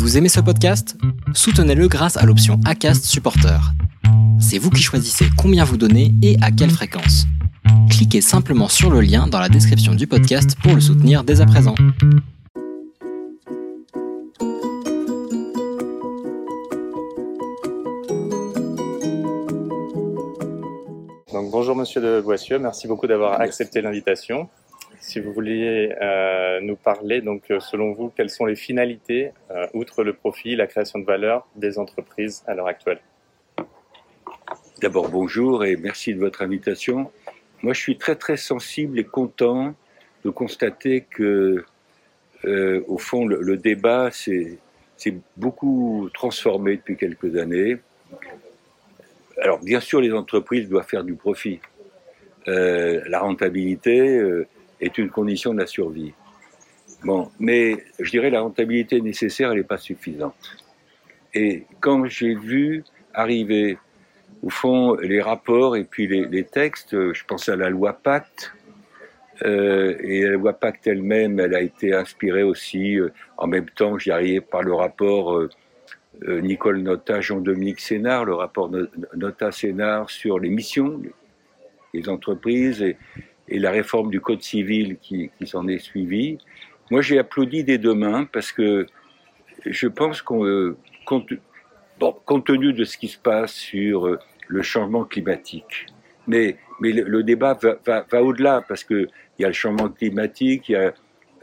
Vous aimez ce podcast? Soutenez-le grâce à l'option ACAST Supporter. C'est vous qui choisissez combien vous donnez et à quelle fréquence. Cliquez simplement sur le lien dans la description du podcast pour le soutenir dès à présent. Donc, bonjour Monsieur de Boissieu, merci beaucoup d'avoir accepté l'invitation. Si vous vouliez euh, nous parler, donc euh, selon vous, quelles sont les finalités, euh, outre le profit, la création de valeur des entreprises à l'heure actuelle? D'abord bonjour et merci de votre invitation. Moi je suis très très sensible et content de constater que au fond le, débat s'est beaucoup transformé depuis quelques années. Alors bien sûr les entreprises doivent faire du profit. La rentabilité est une condition de la survie. Bon, mais je dirais la rentabilité nécessaire, elle n'est pas suffisante. Et quand j'ai vu arriver, au fond, les rapports et puis les, textes, je pense à la loi Pacte, euh, et la loi Pacte elle-même, elle a été inspirée aussi, euh, en même temps, j'y arrivais par le rapport euh, Nicole Nota, Jean-Dominique Sénard, le rapport Nota-Sénard sur les missions des entreprises et, et la réforme du Code civil qui, s'en est suivie. Moi, j'ai applaudi des deux mains parce que je pense qu'on, euh, compte, bon, compte tenu de ce qui se passe sur euh, le changement climatique, mais, mais le, débat va, au-delà parce que il y a le changement climatique, il y a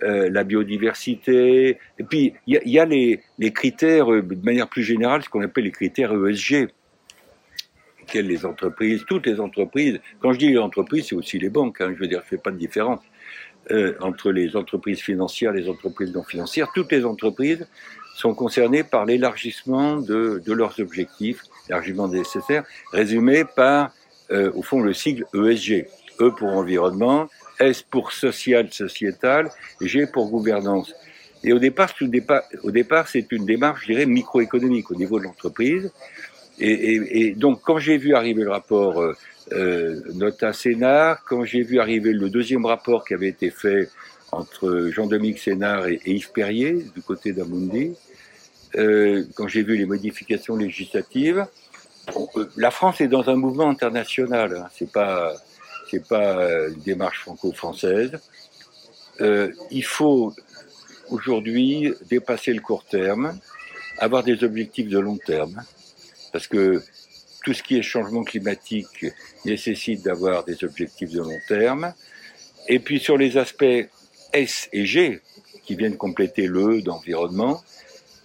euh, la biodiversité, et puis il y a, les, les, critères, de manière plus générale, ce qu'on appelle les critères ESG, les entreprises, toutes les entreprises, quand je dis les entreprises, c'est aussi les banques, hein, je veux dire, je fais pas de différence euh, entre les entreprises financières et les entreprises non financières, toutes les entreprises sont concernées par l'élargissement de, leurs objectifs, l'élargissement nécessaire, résumé par, euh, au fond, le sigle ESG. E pour environnement, S pour social, sociétal, G pour gouvernance. Et au départ, c'est une démarche, je dirais, microéconomique au niveau de l'entreprise. Et, et, et, donc, quand j'ai vu arriver le rapport euh, euh, Nota Sénard, quand j'ai vu arriver le deuxième rapport qui avait été fait entre Jean-Dominique Sénard et, et, Yves Perrier, du côté d'Amundi, euh, quand j'ai vu les modifications législatives, euh, la France est dans un mouvement international. Hein, c'est pas c'est pas euh, une démarche franco-française. Euh, il faut aujourd'hui dépasser le court terme, avoir des objectifs de long terme, parce que tout ce qui est changement climatique nécessite d'avoir des objectifs de long terme. Et puis sur les aspects S et G, qui viennent compléter le E d'environnement,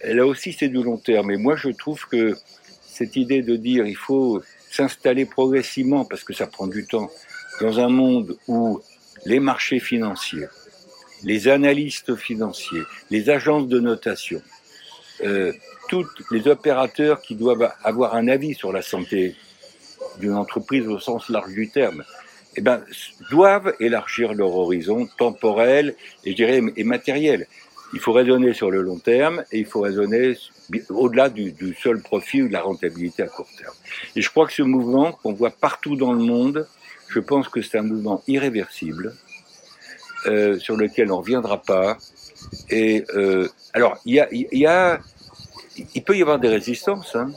là aussi c'est du long terme. Et moi je trouve que cette idée de dire il faut s'installer progressivement, parce que ça prend du temps, dans un monde où les marchés financiers, les analystes financiers, les agences de notation, euh, tous les opérateurs qui doivent avoir un avis sur la santé d'une entreprise au sens large du terme, eh ben, doivent élargir leur horizon temporel et, je dirais, et matériel. Il faut raisonner sur le long terme et il faut raisonner au-delà du, du, seul profit ou de la rentabilité à court terme. Et je crois que ce mouvement qu'on voit partout dans le monde, je pense que c'est un mouvement irréversible euh, sur lequel on ne reviendra pas. Et euh, alors, il y a, y a, il peut y avoir des résistances, hein,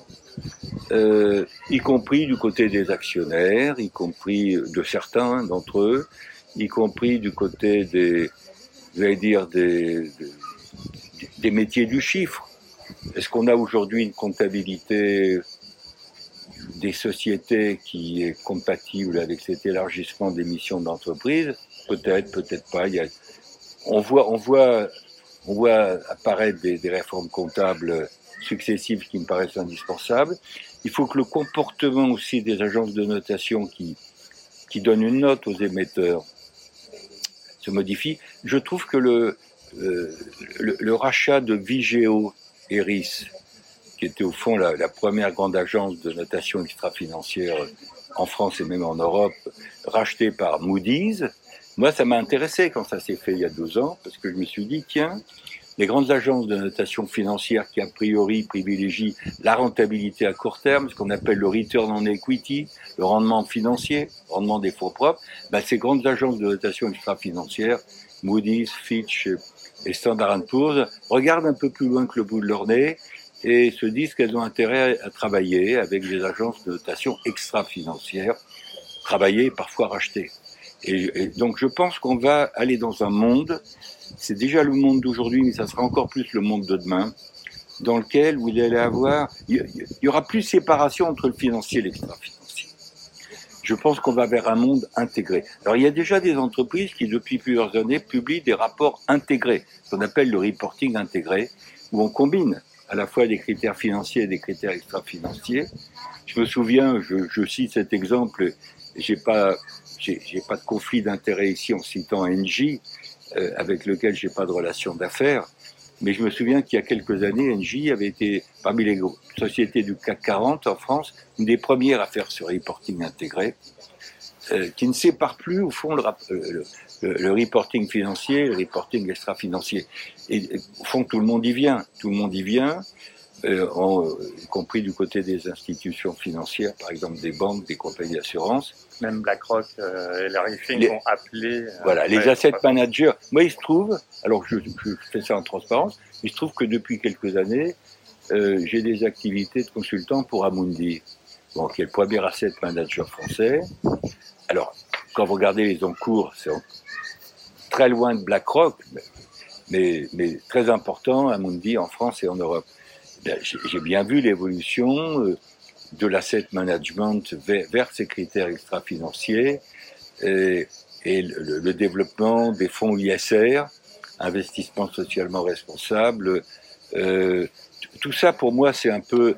euh, y compris du côté des actionnaires, y compris de certains d'entre eux, y compris du côté des, j'allais dire des, des, métiers du chiffre. Est-ce qu'on a aujourd'hui une comptabilité des sociétés qui est compatible avec cet élargissement des missions d'entreprise? Peut-être, peut-être pas. Il y a, on voit, on voit, on voit apparaître des, réformes comptables successives qui me paraissent indispensables. Il faut que le comportement aussi des agences de notation qui, qui donnent une note aux émetteurs se modifie. Je trouve que le, euh, le, le, rachat de Vigeo Eris, qui était au fond la, la, première grande agence de notation extra-financière en France et même en Europe, rachetée par Moody's. Moi, ça m'a intéressé quand ça s'est fait il y a deux ans, parce que je me suis dit, tiens, les grandes agences de notation financière qui a priori privilégient la rentabilité à court terme, ce qu'on appelle le return on equity, le rendement financier, rendement des fonds propres, ben, ces grandes agences de notation extra-financière, Moody's, Fitch, et Standard Poor's regardent un peu plus loin que le bout de leur nez et se disent qu'elles ont intérêt à travailler avec des agences de notation extra-financières, travailler et parfois racheter. Et, donc je pense qu'on va aller dans un monde, c'est déjà le monde d'aujourd'hui, mais ça sera encore plus le monde de demain, dans lequel vous allez avoir, il y aura plus séparation entre le financier et l'extra-financier. Je pense qu'on va vers un monde intégré. Alors il y a déjà des entreprises qui depuis plusieurs années publient des rapports intégrés, ce qu'on appelle le reporting intégré, où on combine à la fois des critères financiers et des critères extra-financiers. Je me souviens, je, je cite cet exemple, j'ai pas, j'ai pas de conflit d'intérêt ici en citant NJ, euh, avec lequel j'ai pas de relation d'affaires. Mais je me souviens qu'il y a quelques années, NJ avait été parmi les sociétés du CAC 40 en France, une des premières à faire ce reporting intégré, euh, qui ne sépare plus au fond le, euh, reporting financier, le reporting extra-financier. Et, au fond, tout le monde y vient. Tout le monde y vient, en, y compris du côté des institutions financières, par exemple des banques, des compagnies d'assurance. Même BlackRock euh, et Larry Fink ont appelé. Euh, voilà, les asset managers. Moi, il se trouve, alors je, je, fais ça en transparence, il se trouve que depuis quelques années, euh, j'ai des activités de consultant pour Amundi, bon, qui est le premier asset manager français. Alors, quand vous regardez les encours, c'est très loin de BlackRock, mais, mais très important, à Mundi, en France et en Europe. Ben, j'ai bien vu l'évolution euh, de l'asset management vers, ces critères extra-financiers et, le, développement des fonds ISR, investissement socialement responsable. Euh, tout ça, pour moi, c'est un peu,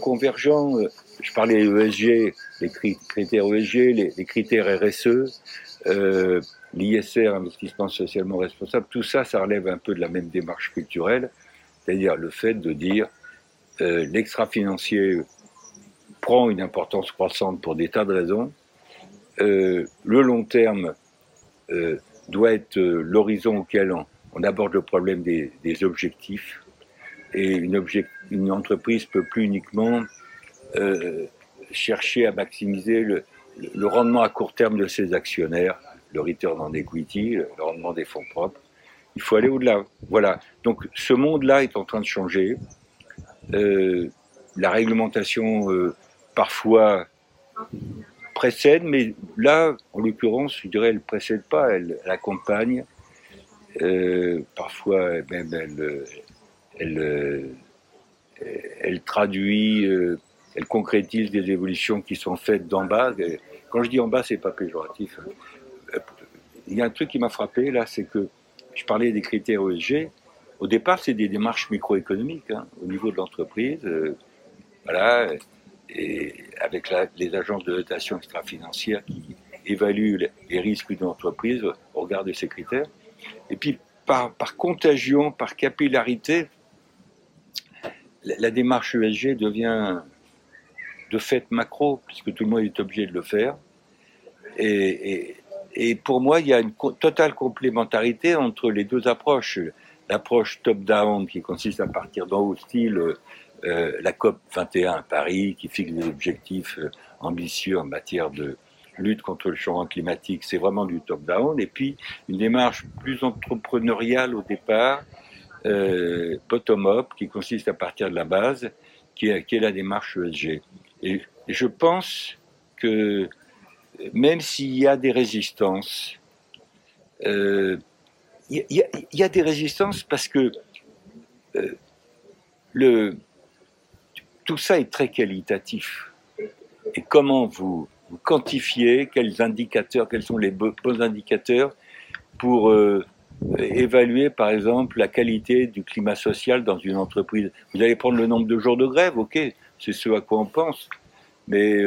convergent. Je parlais ESG, les critères ESG, les, les critères RSE. Euh, l'ISR, investissement socialement responsable, tout ça, ça relève un peu de la même démarche culturelle, c'est-à-dire le fait de dire euh, l'extra-financier prend une importance croissante pour des tas de raisons, euh, le long terme euh, doit être euh, l'horizon auquel on, aborde le problème des, objectifs, et une, object, une, entreprise peut plus uniquement chercher à maximiser le rendement à court terme de ses actionnaires, le return on equity, le rendement des fonds propres. Il faut aller au-delà. Voilà. Donc ce monde-là est en train de changer. Euh, la réglementation euh, parfois précède, mais là, en l'occurrence, je dirais, elle précède pas, elle, accompagne. Euh, parfois, même elle, elle, elle traduit, elle concrétise des évolutions qui sont faites d'en bas. Quand je dis en bas, c'est pas péjoratif. Il y a un truc qui m'a frappé là, c'est que je parlais des critères ESG. Au départ, c'est des démarches microéconomiques hein, au niveau de l'entreprise. Euh, voilà, et avec les agences de notation extra-financière qui évaluent les, risques d'une entreprise au regard de ces critères. Et puis, par, contagion, par capillarité, la, démarche ESG devient de fait macro, puisque tout le monde est obligé de le faire. Et, et pour moi, il y a une totale complémentarité entre les deux approches. L'approche top-down qui consiste à partir d'en haut, style euh, la COP 21 à Paris, qui fixe des objectifs euh, ambitieux en matière de lutte contre le changement climatique, c'est vraiment du top-down. Et puis une démarche plus entrepreneuriale au départ, euh, bottom-up, qui consiste à partir de la base, qui est, qui est la démarche ESG. Et, et je pense que même s'il y a des résistances, euh, il y, a des résistances parce que euh, tout ça est très qualitatif. Et comment vous, quantifiez, quels indicateurs, quels sont les bons indicateurs pour euh, évaluer, par exemple, la qualité du climat social dans une entreprise? Vous allez prendre le nombre de jours de grève, ok, c'est ce à quoi on pense, mais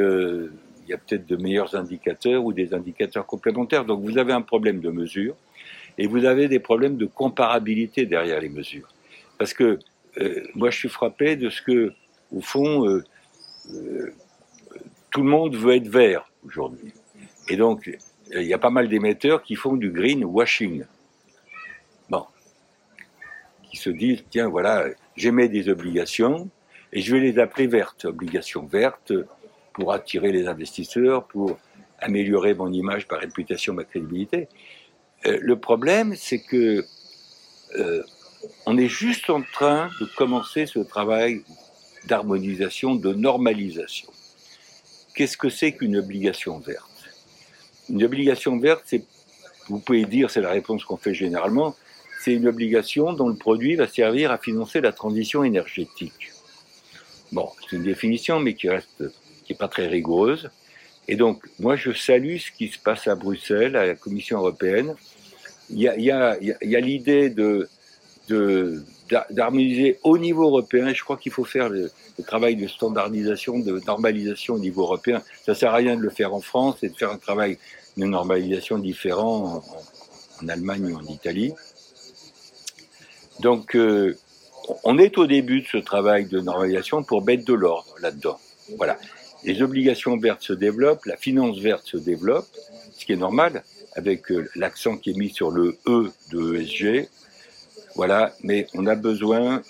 il y a peut-être de meilleurs indicateurs ou des indicateurs complémentaires. Donc vous avez un problème de mesure et vous avez des problèmes de comparabilité derrière les mesures. Parce que euh, moi je suis frappé de ce que, au fond, euh, euh, tout le monde veut être vert aujourd'hui. Et donc il y a pas mal d'émetteurs qui font du green washing. Bon. Qui se disent, tiens, voilà, j'émets des obligations et je vais les appeler vertes. Obligations vertes, pour attirer les investisseurs, pour améliorer mon image, ma réputation, ma crédibilité. Euh, le problème, c'est que euh, on est juste en train de commencer ce travail d'harmonisation, de normalisation. Qu'est-ce que c'est qu'une obligation verte? Une obligation verte, vous pouvez dire, c'est la réponse qu'on fait généralement, c'est une obligation dont le produit va servir à financer la transition énergétique. Bon, c'est une définition, mais qui reste, qui n'est pas très rigoureuse. Et donc, moi, je salue ce qui se passe à Bruxelles, à la Commission européenne. Il y a, l'idée de, d'harmoniser au niveau européen. Je crois qu'il faut faire le, travail de standardisation, de normalisation au niveau européen. Ça sert à rien de le faire en France et de faire un travail de normalisation différent en, en Allemagne ou en Italie. Donc, euh, on est au début de ce travail de normalisation pour mettre de l'ordre là-dedans. Voilà. Les obligations vertes se développent, la finance verte se développe, ce qui est normal, avec euh, l'accent qui est mis sur le E de ESG. Voilà, mais on a besoin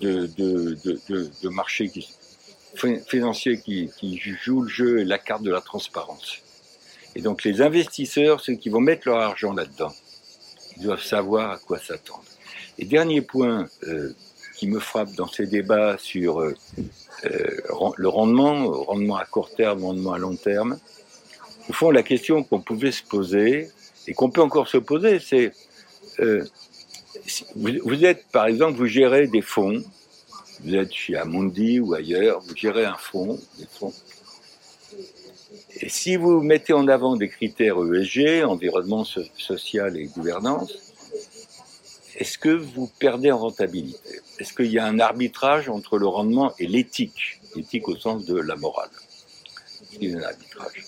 de, de, de, de marchés qui, financiers qui, qui jouent le jeu et la carte de la transparence. Et donc les investisseurs, ceux qui vont mettre leur argent là-dedans, ils doivent savoir à quoi s'attendre. Et dernier point euh, qui me frappe dans ces débats sur euh, le rendement, rendement à court terme, rendement à long terme, au fond, la question qu'on pouvait se poser et qu'on peut encore se poser, c'est euh, vous, êtes, par exemple, vous gérez des fonds, vous êtes chez Amundi ou ailleurs, vous gérez un fonds, des fonds. Et si vous mettez en avant des critères ESG, environnement social et gouvernance, est-ce que vous perdez en rentabilité? Est-ce qu'il y a un arbitrage entre le rendement et l'éthique? L'éthique au sens de la morale. Il y a un arbitrage?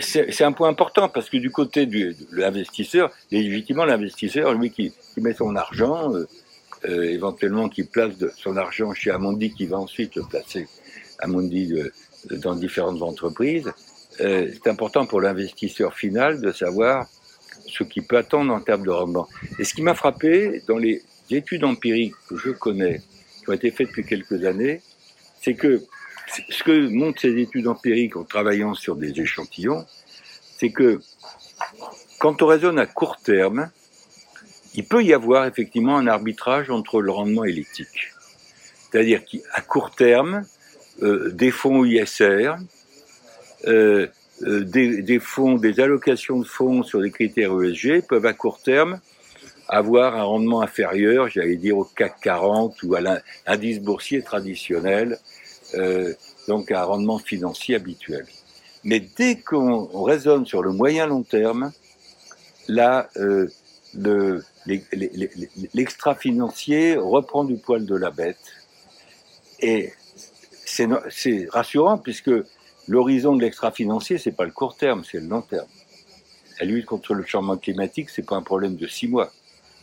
C'est un point important parce que du côté de l'investisseur, légitimement l'investisseur, lui qui, qui, met son argent, euh, euh, éventuellement qui place son argent chez Amundi, qui va ensuite le placer Amundi de, dans différentes entreprises, euh, c'est important pour l'investisseur final de savoir ce qui peut attendre en termes de rendement. Et ce qui m'a frappé dans les études empiriques que je connais, qui ont été faites depuis quelques années, c'est que ce que montrent ces études empiriques en travaillant sur des échantillons, c'est que quand on raisonne à court terme, il peut y avoir effectivement un arbitrage entre le rendement et l'éthique. C'est-à-dire qu'à court terme, des fonds ISR, euh, des, des, fonds, des allocations de fonds sur des critères ESG peuvent à court terme avoir un rendement inférieur, j'allais dire au CAC 40 ou à l'indice boursier traditionnel, euh, donc à un rendement financier habituel. Mais dès qu'on raisonne sur le moyen long terme, là, euh, l'extra-financier reprend du poil de la bête. Et c'est rassurant puisque L'horizon de l'extra-financier, c'est pas le court terme, c'est le long terme. La lutte contre le changement climatique, c'est pas un problème de six mois,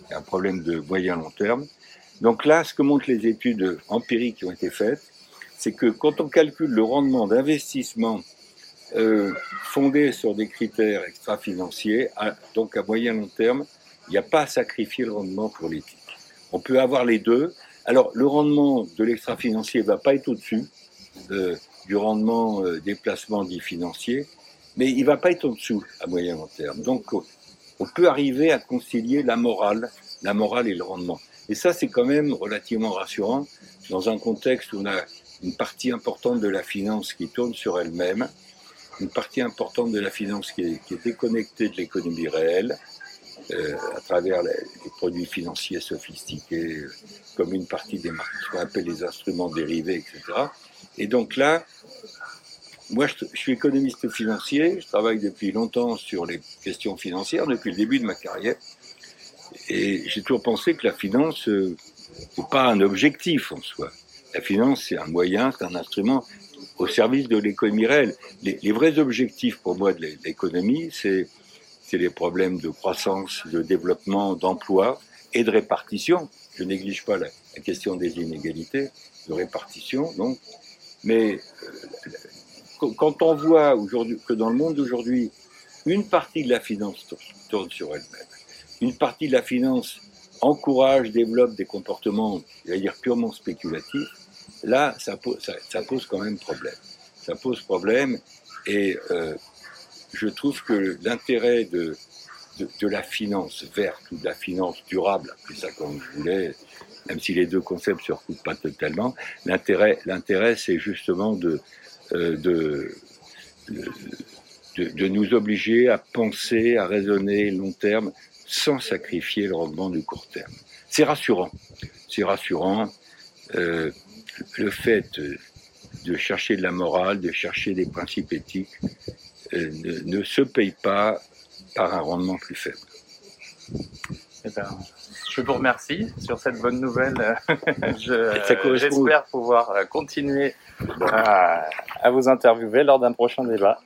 c'est un problème de moyen long terme. Donc là, ce que montrent les études empiriques qui ont été faites, c'est que quand on calcule le rendement d'investissement euh, fondé sur des critères extra-financiers, donc à moyen long terme, il n'y a pas à sacrifier le rendement pour l'éthique. On peut avoir les deux. Alors, le rendement de l'extra-financier va pas être au-dessus. Euh, du rendement euh, des placements dits financiers, mais il ne va pas être en dessous à moyen long terme. Donc, on peut arriver à concilier la morale, la morale et le rendement. Et ça, c'est quand même relativement rassurant dans un contexte où on a une partie importante de la finance qui tourne sur elle-même, une partie importante de la finance qui est, déconnectée de l'économie réelle, euh, à travers les, les, produits financiers sophistiqués, comme une partie des marques, ce qu'on appelle les instruments dérivés, etc. Et donc là, moi, je, suis économiste financier, je travaille depuis longtemps sur les questions financières, depuis le début de ma carrière. Et j'ai toujours pensé que la finance, euh, n'est pas un objectif en soi. La finance, c'est un moyen, c'est un instrument au service de l'économie réelle. Les, les, vrais objectifs pour moi de l'économie, c'est les problèmes de croissance, de développement, d'emploi et de répartition. Je néglige pas la, la question des inégalités, de répartition, donc mais quand on voit aujourd'hui que dans le monde d'aujourd'hui, une partie de la finance tourne sur elle-même, une partie de la finance encourage, développe des comportements, dire purement spéculatifs, là, ça pose, ça, ça pose quand même problème. Ça pose problème et euh, je trouve que l'intérêt de, de, la finance verte ou de la finance durable, appelez ça comme vous voulez, même si les deux concepts ne se recoupent pas totalement. L'intérêt, l'intérêt, c'est justement de, euh, de, de, nous obliger à penser, à raisonner long terme, sans sacrifier le rendement du court terme. C'est rassurant. C'est rassurant. Euh, le fait de chercher de la morale, de chercher des principes éthiques, euh, ne, se paye pas par un rendement plus faible. Eh ben, je vous remercie sur cette bonne nouvelle. J'espère pouvoir continuer à, à vous interviewer lors d'un prochain débat.